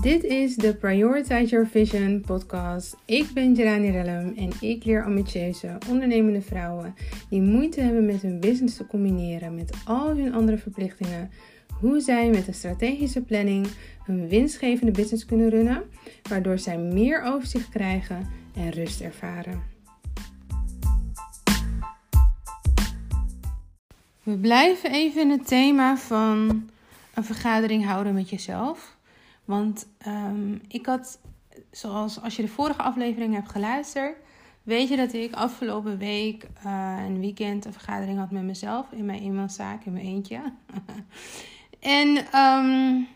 Dit is de Prioritize Your Vision podcast. Ik ben Jelani Rellum en ik leer ambitieuze, ondernemende vrouwen die moeite hebben met hun business te combineren met al hun andere verplichtingen, hoe zij met een strategische planning hun winstgevende business kunnen runnen, waardoor zij meer overzicht krijgen en rust ervaren. We blijven even in het thema van een vergadering houden met jezelf. Want um, ik had, zoals als je de vorige aflevering hebt geluisterd, weet je dat ik afgelopen week uh, een weekend een vergadering had met mezelf in mijn eenmanszaak, in mijn eentje. en um,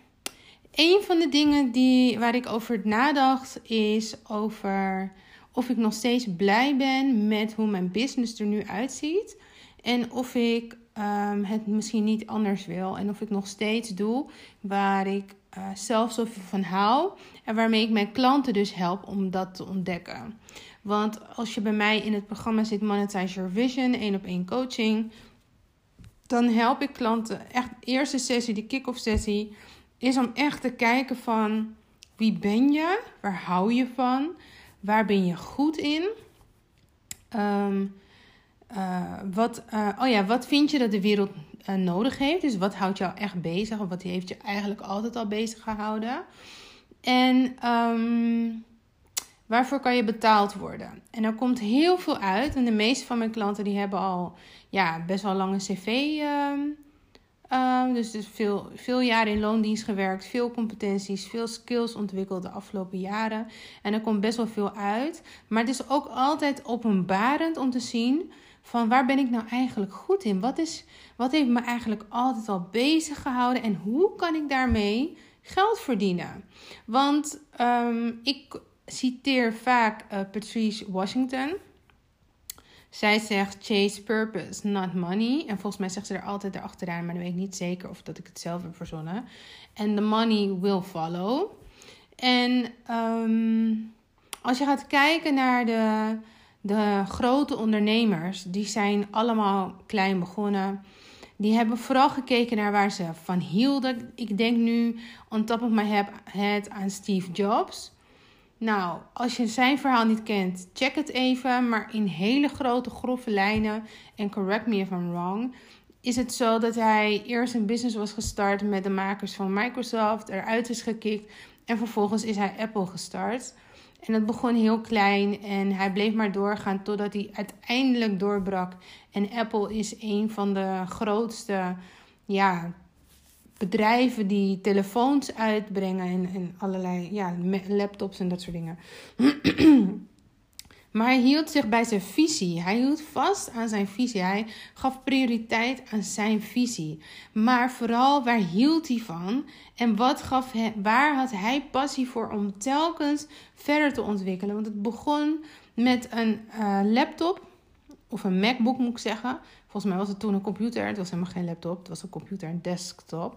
een van de dingen die, waar ik over nadacht is over of ik nog steeds blij ben met hoe mijn business er nu uitziet. En of ik um, het misschien niet anders wil. En of ik nog steeds doe waar ik uh, zelf zoveel van hou. En waarmee ik mijn klanten dus help om dat te ontdekken. Want als je bij mij in het programma zit Monetize Your Vision, één op één coaching. Dan help ik klanten echt, de eerste sessie, de kick-off sessie, is om echt te kijken van wie ben je? Waar hou je van? Waar ben je goed in? Um, uh, wat, uh, oh ja, wat vind je dat de wereld uh, nodig heeft? Dus wat houdt jou echt bezig? Of wat heeft je eigenlijk altijd al bezig gehouden? En um, waarvoor kan je betaald worden? En er komt heel veel uit. En de meeste van mijn klanten die hebben al ja, best wel lange cv. Um, um, dus, dus veel, veel jaren in loondienst gewerkt. Veel competenties, veel skills ontwikkeld de afgelopen jaren. En er komt best wel veel uit. Maar het is ook altijd openbarend om te zien van waar ben ik nou eigenlijk goed in? Wat, is, wat heeft me eigenlijk altijd al bezig gehouden en hoe kan ik daarmee geld verdienen? Want um, ik citeer vaak uh, Patrice Washington. Zij zegt chase purpose, not money. En volgens mij zegt ze er altijd erachteraan, maar dan weet ik niet zeker of dat ik het zelf heb verzonnen. En the money will follow. En um, als je gaat kijken naar de de grote ondernemers, die zijn allemaal klein begonnen. Die hebben vooral gekeken naar waar ze van hielden. Ik denk nu on top of my head aan Steve Jobs. Nou, als je zijn verhaal niet kent, check het even. Maar in hele grote, grove lijnen, en correct me if I'm wrong, is het zo dat hij eerst een business was gestart met de makers van Microsoft, eruit is gekikt en vervolgens is hij Apple gestart. En het begon heel klein en hij bleef maar doorgaan totdat hij uiteindelijk doorbrak. En Apple is een van de grootste ja, bedrijven die telefoons uitbrengen en, en allerlei ja, laptops en dat soort dingen. Maar hij hield zich bij zijn visie. Hij hield vast aan zijn visie. Hij gaf prioriteit aan zijn visie. Maar vooral waar hield hij van? En wat gaf hij, waar had hij passie voor om telkens verder te ontwikkelen? Want het begon met een uh, laptop. Of een MacBook moet ik zeggen. Volgens mij was het toen een computer. Het was helemaal geen laptop. Het was een computer, een desktop.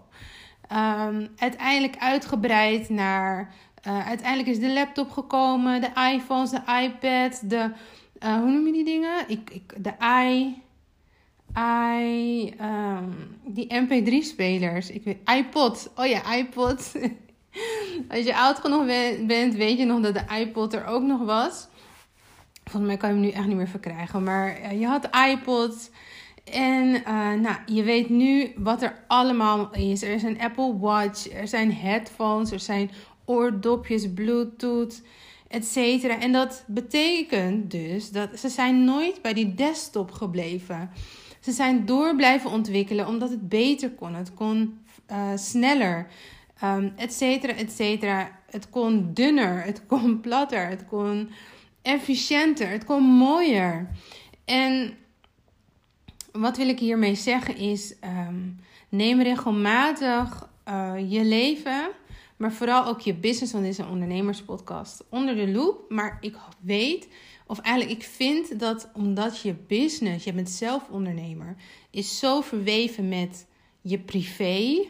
Um, uiteindelijk uitgebreid naar uh, uiteindelijk is de laptop gekomen, de iPhones, de iPad, de. Uh, hoe noem je die dingen? Ik, ik, de i. i um, die MP3-spelers. Ik weet, iPod. Oh ja, iPod. Als je oud genoeg bent, weet je nog dat de iPod er ook nog was. Volgens mij kan je hem nu echt niet meer verkrijgen. Maar uh, je had iPod. En nou, je weet nu wat er allemaal is. Er is een Apple Watch, er zijn headphones, er zijn oordopjes, Bluetooth, etc. En dat betekent dus dat ze zijn nooit bij die desktop gebleven. Ze zijn door blijven ontwikkelen omdat het beter kon. Het kon uh, sneller, um, et cetera, et cetera. Het kon dunner, het kon platter, het kon efficiënter, het kon mooier. En wat wil ik hiermee zeggen is: um, neem regelmatig uh, je leven maar vooral ook je business, want dit is een ondernemerspodcast, onder de loep. Maar ik weet, of eigenlijk ik vind dat omdat je business, je bent zelf ondernemer, is zo verweven met je privé.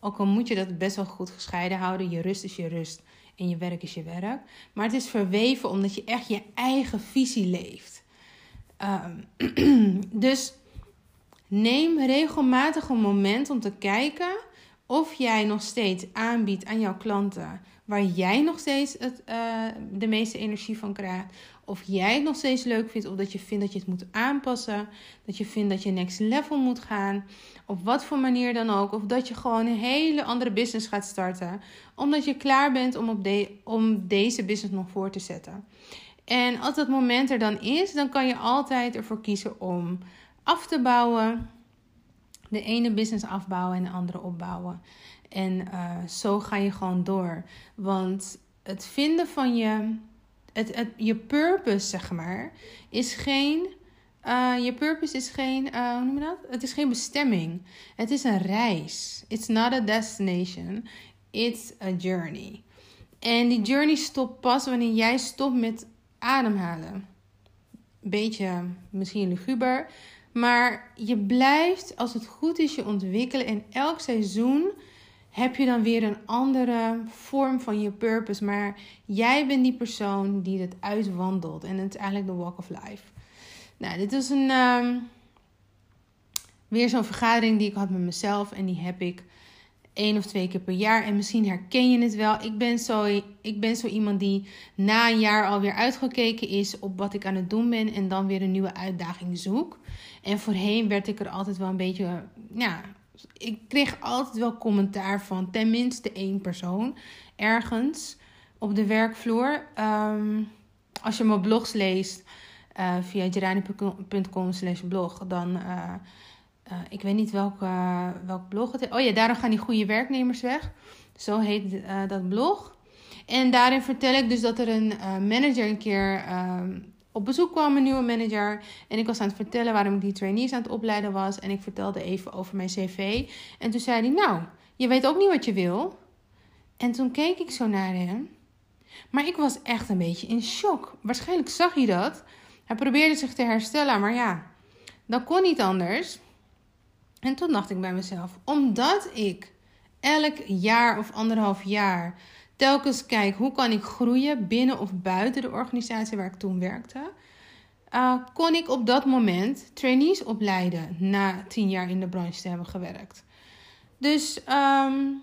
Ook al moet je dat best wel goed gescheiden houden. Je rust is je rust en je werk is je werk. Maar het is verweven omdat je echt je eigen visie leeft. Um, dus neem regelmatig een moment om te kijken of jij nog steeds aanbiedt aan jouw klanten waar jij nog steeds het, uh, de meeste energie van krijgt. Of jij het nog steeds leuk vindt, of dat je vindt dat je het moet aanpassen. Dat je vindt dat je next level moet gaan. Op wat voor manier dan ook. Of dat je gewoon een hele andere business gaat starten. Omdat je klaar bent om, op de, om deze business nog voor te zetten. En als dat moment er dan is, dan kan je altijd ervoor kiezen om af te bouwen. De ene business afbouwen en de andere opbouwen. En uh, zo ga je gewoon door. Want het vinden van je, het, het, je purpose, zeg maar, is geen. Uh, je purpose is geen, uh, hoe noem je dat? Het is geen bestemming. Het is een reis. It's not a destination. It's a journey. En die journey stopt pas wanneer jij stopt met ademhalen. Beetje misschien luguber. Maar je blijft, als het goed is, je ontwikkelen. En elk seizoen heb je dan weer een andere vorm van je purpose. Maar jij bent die persoon die het uitwandelt. En het is eigenlijk de walk of life. Nou, dit is een, um, weer zo'n vergadering die ik had met mezelf. En die heb ik één of twee keer per jaar. En misschien herken je het wel. Ik ben zo, ik ben zo iemand die na een jaar alweer uitgekeken is op wat ik aan het doen ben. En dan weer een nieuwe uitdaging zoek. En voorheen werd ik er altijd wel een beetje ja, ik kreeg altijd wel commentaar van tenminste één persoon ergens op de werkvloer. Ehm, als je mijn blogs leest uh, via gerani.com slash blog, dan... Uh, uh, ik weet niet welke, welk blog het is. Oh ja, daarom gaan die goede werknemers weg. Zo heet dat blog. En daarin vertel ik dus dat er een manager een keer ehm, op bezoek kwam een nieuwe manager. En ik was aan het vertellen waarom ik die trainees aan het opleiden was. En ik vertelde even over mijn cv. En toen zei hij, nou, je weet ook niet wat je wil. En toen keek ik zo naar hem. Maar ik was echt een beetje in shock. Waarschijnlijk zag hij dat. Hij probeerde zich te herstellen, maar ja, dat kon niet anders. En toen dacht ik bij mezelf, omdat ik elk jaar of anderhalf jaar telkens kijk hoe kan ik groeien binnen of buiten de organisatie waar ik toen werkte. Uh, kon ik op dat moment trainees opleiden na tien jaar in de branche te hebben gewerkt. Dus um,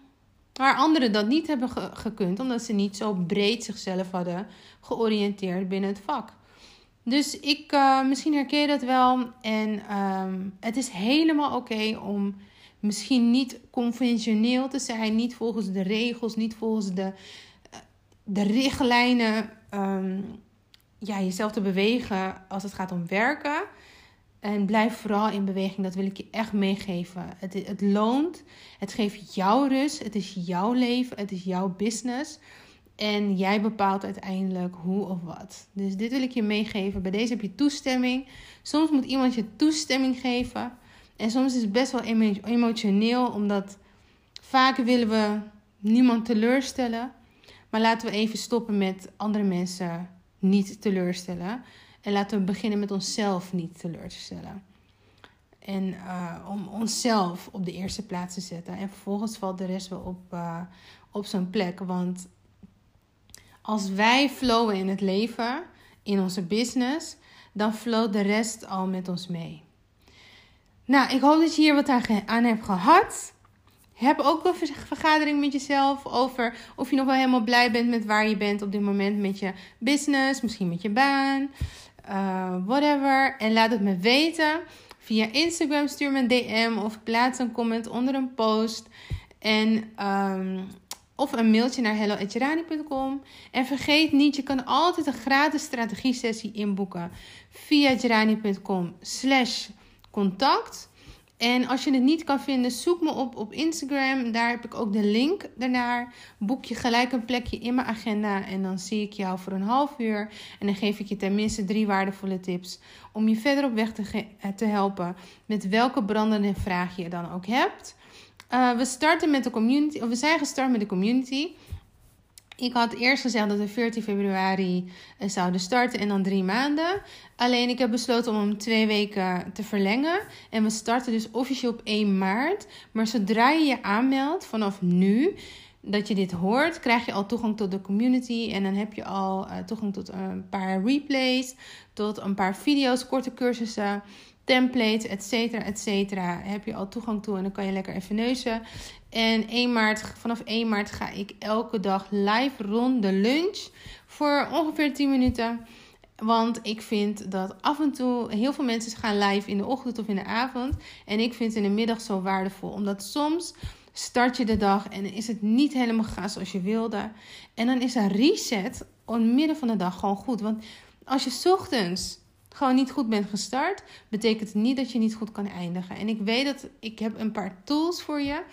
waar anderen dat niet hebben gekund, omdat ze niet zo breed zichzelf hadden georiënteerd binnen het vak. Dus ik, uh, misschien herken je dat wel. En um, het is helemaal oké om misschien niet conventioneel te zijn, niet volgens de regels, niet volgens de, eh, de richtlijnen, um, ja, jezelf te bewegen als het gaat om werken. En blijf vooral in beweging, dat wil ik je echt meegeven. Het, het loont, het geeft jou rust, het is jouw leven, het is jouw business. En jij bepaalt uiteindelijk hoe of wat. Dus dit wil ik je meegeven. Bij deze heb je toestemming. Soms moet iemand je toestemming geven. En soms is het best wel emotioneel, omdat vaak willen we niemand teleurstellen. Maar laten we even stoppen met andere mensen niet teleurstellen. En laten we beginnen met onszelf niet teleur te stellen. En uh, om onszelf op de eerste plaats te zetten. En vervolgens valt de rest wel op, uh, op zijn plek. Want als wij flowen in het leven, in onze business, dan floot de rest al met ons mee. Nou, ik hoop dat je hier wat aan hebt gehad. Heb ook een vergadering met jezelf over of je nog wel helemaal blij bent met waar je bent op dit moment met je business, misschien met je baan, uh, whatever. En laat het me weten via Instagram. Stuur me een DM of plaats een comment onder een post. En um, of een mailtje naar hello.gerani.com. En vergeet niet, je kan altijd een gratis strategie sessie inboeken via gerani.com slash contact. En als je het niet kan vinden, zoek me op op Instagram. Daar heb ik ook de link daarnaar. Boek je gelijk een plekje in mijn agenda. En dan zie ik jou voor een half uur. En dan geef ik je tenminste drie waardevolle tips. Om je verder op weg te, te helpen. Met welke brandende vraag je dan ook hebt. Uh, we starten met de community. Of we zijn gestart met de community. Ik had eerst gezegd dat we 14 februari eh, zouden starten en dan drie maanden. Alleen ik heb besloten om hem twee weken te verlengen. En we starten dus officieel op 1 maart. Maar zodra je je aanmeldt vanaf nu, dat je dit hoort, krijg je al toegang tot de community. En dan heb je al uh, toegang tot een paar replays, tot een paar video's, korte cursussen. Templates, et cetera, et cetera. Heb je al toegang toe en dan kan je lekker even neuzen. En 1 maart, vanaf 1 maart ga ik elke dag live rond de lunch voor ongeveer 10 minuten. Want ik vind dat af en toe heel veel mensen gaan live in de ochtend of in de avond. En ik vind in de middag zo waardevol. Omdat soms start je de dag en is het niet helemaal gegaan zoals je wilde. En dan is een reset in het midden van de dag gewoon goed. Want als je ochtends gewoon niet goed bent gestart, betekent niet dat je niet goed kan eindigen. En ik weet dat ik heb een paar tools voor je.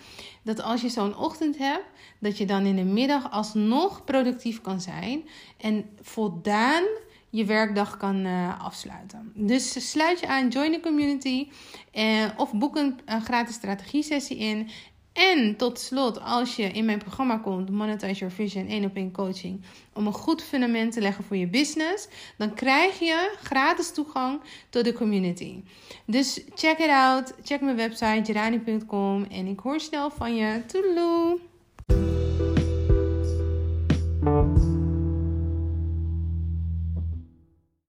Dat als je zo'n ochtend hebt, dat je dan in de middag alsnog productief kan zijn. En voldaan je werkdag kan uh, afsluiten. Dus sluit je aan, join de community uh, of boek een, een gratis strategie sessie in. En tot slot, als je in mijn programma komt, Monetize Your Vision 1 op 1 coaching, om een goed fundament te leggen voor je business, dan krijg je gratis toegang tot de community. Dus check it out, check mijn website gerani.com en ik hoor snel van je. Toedeloe!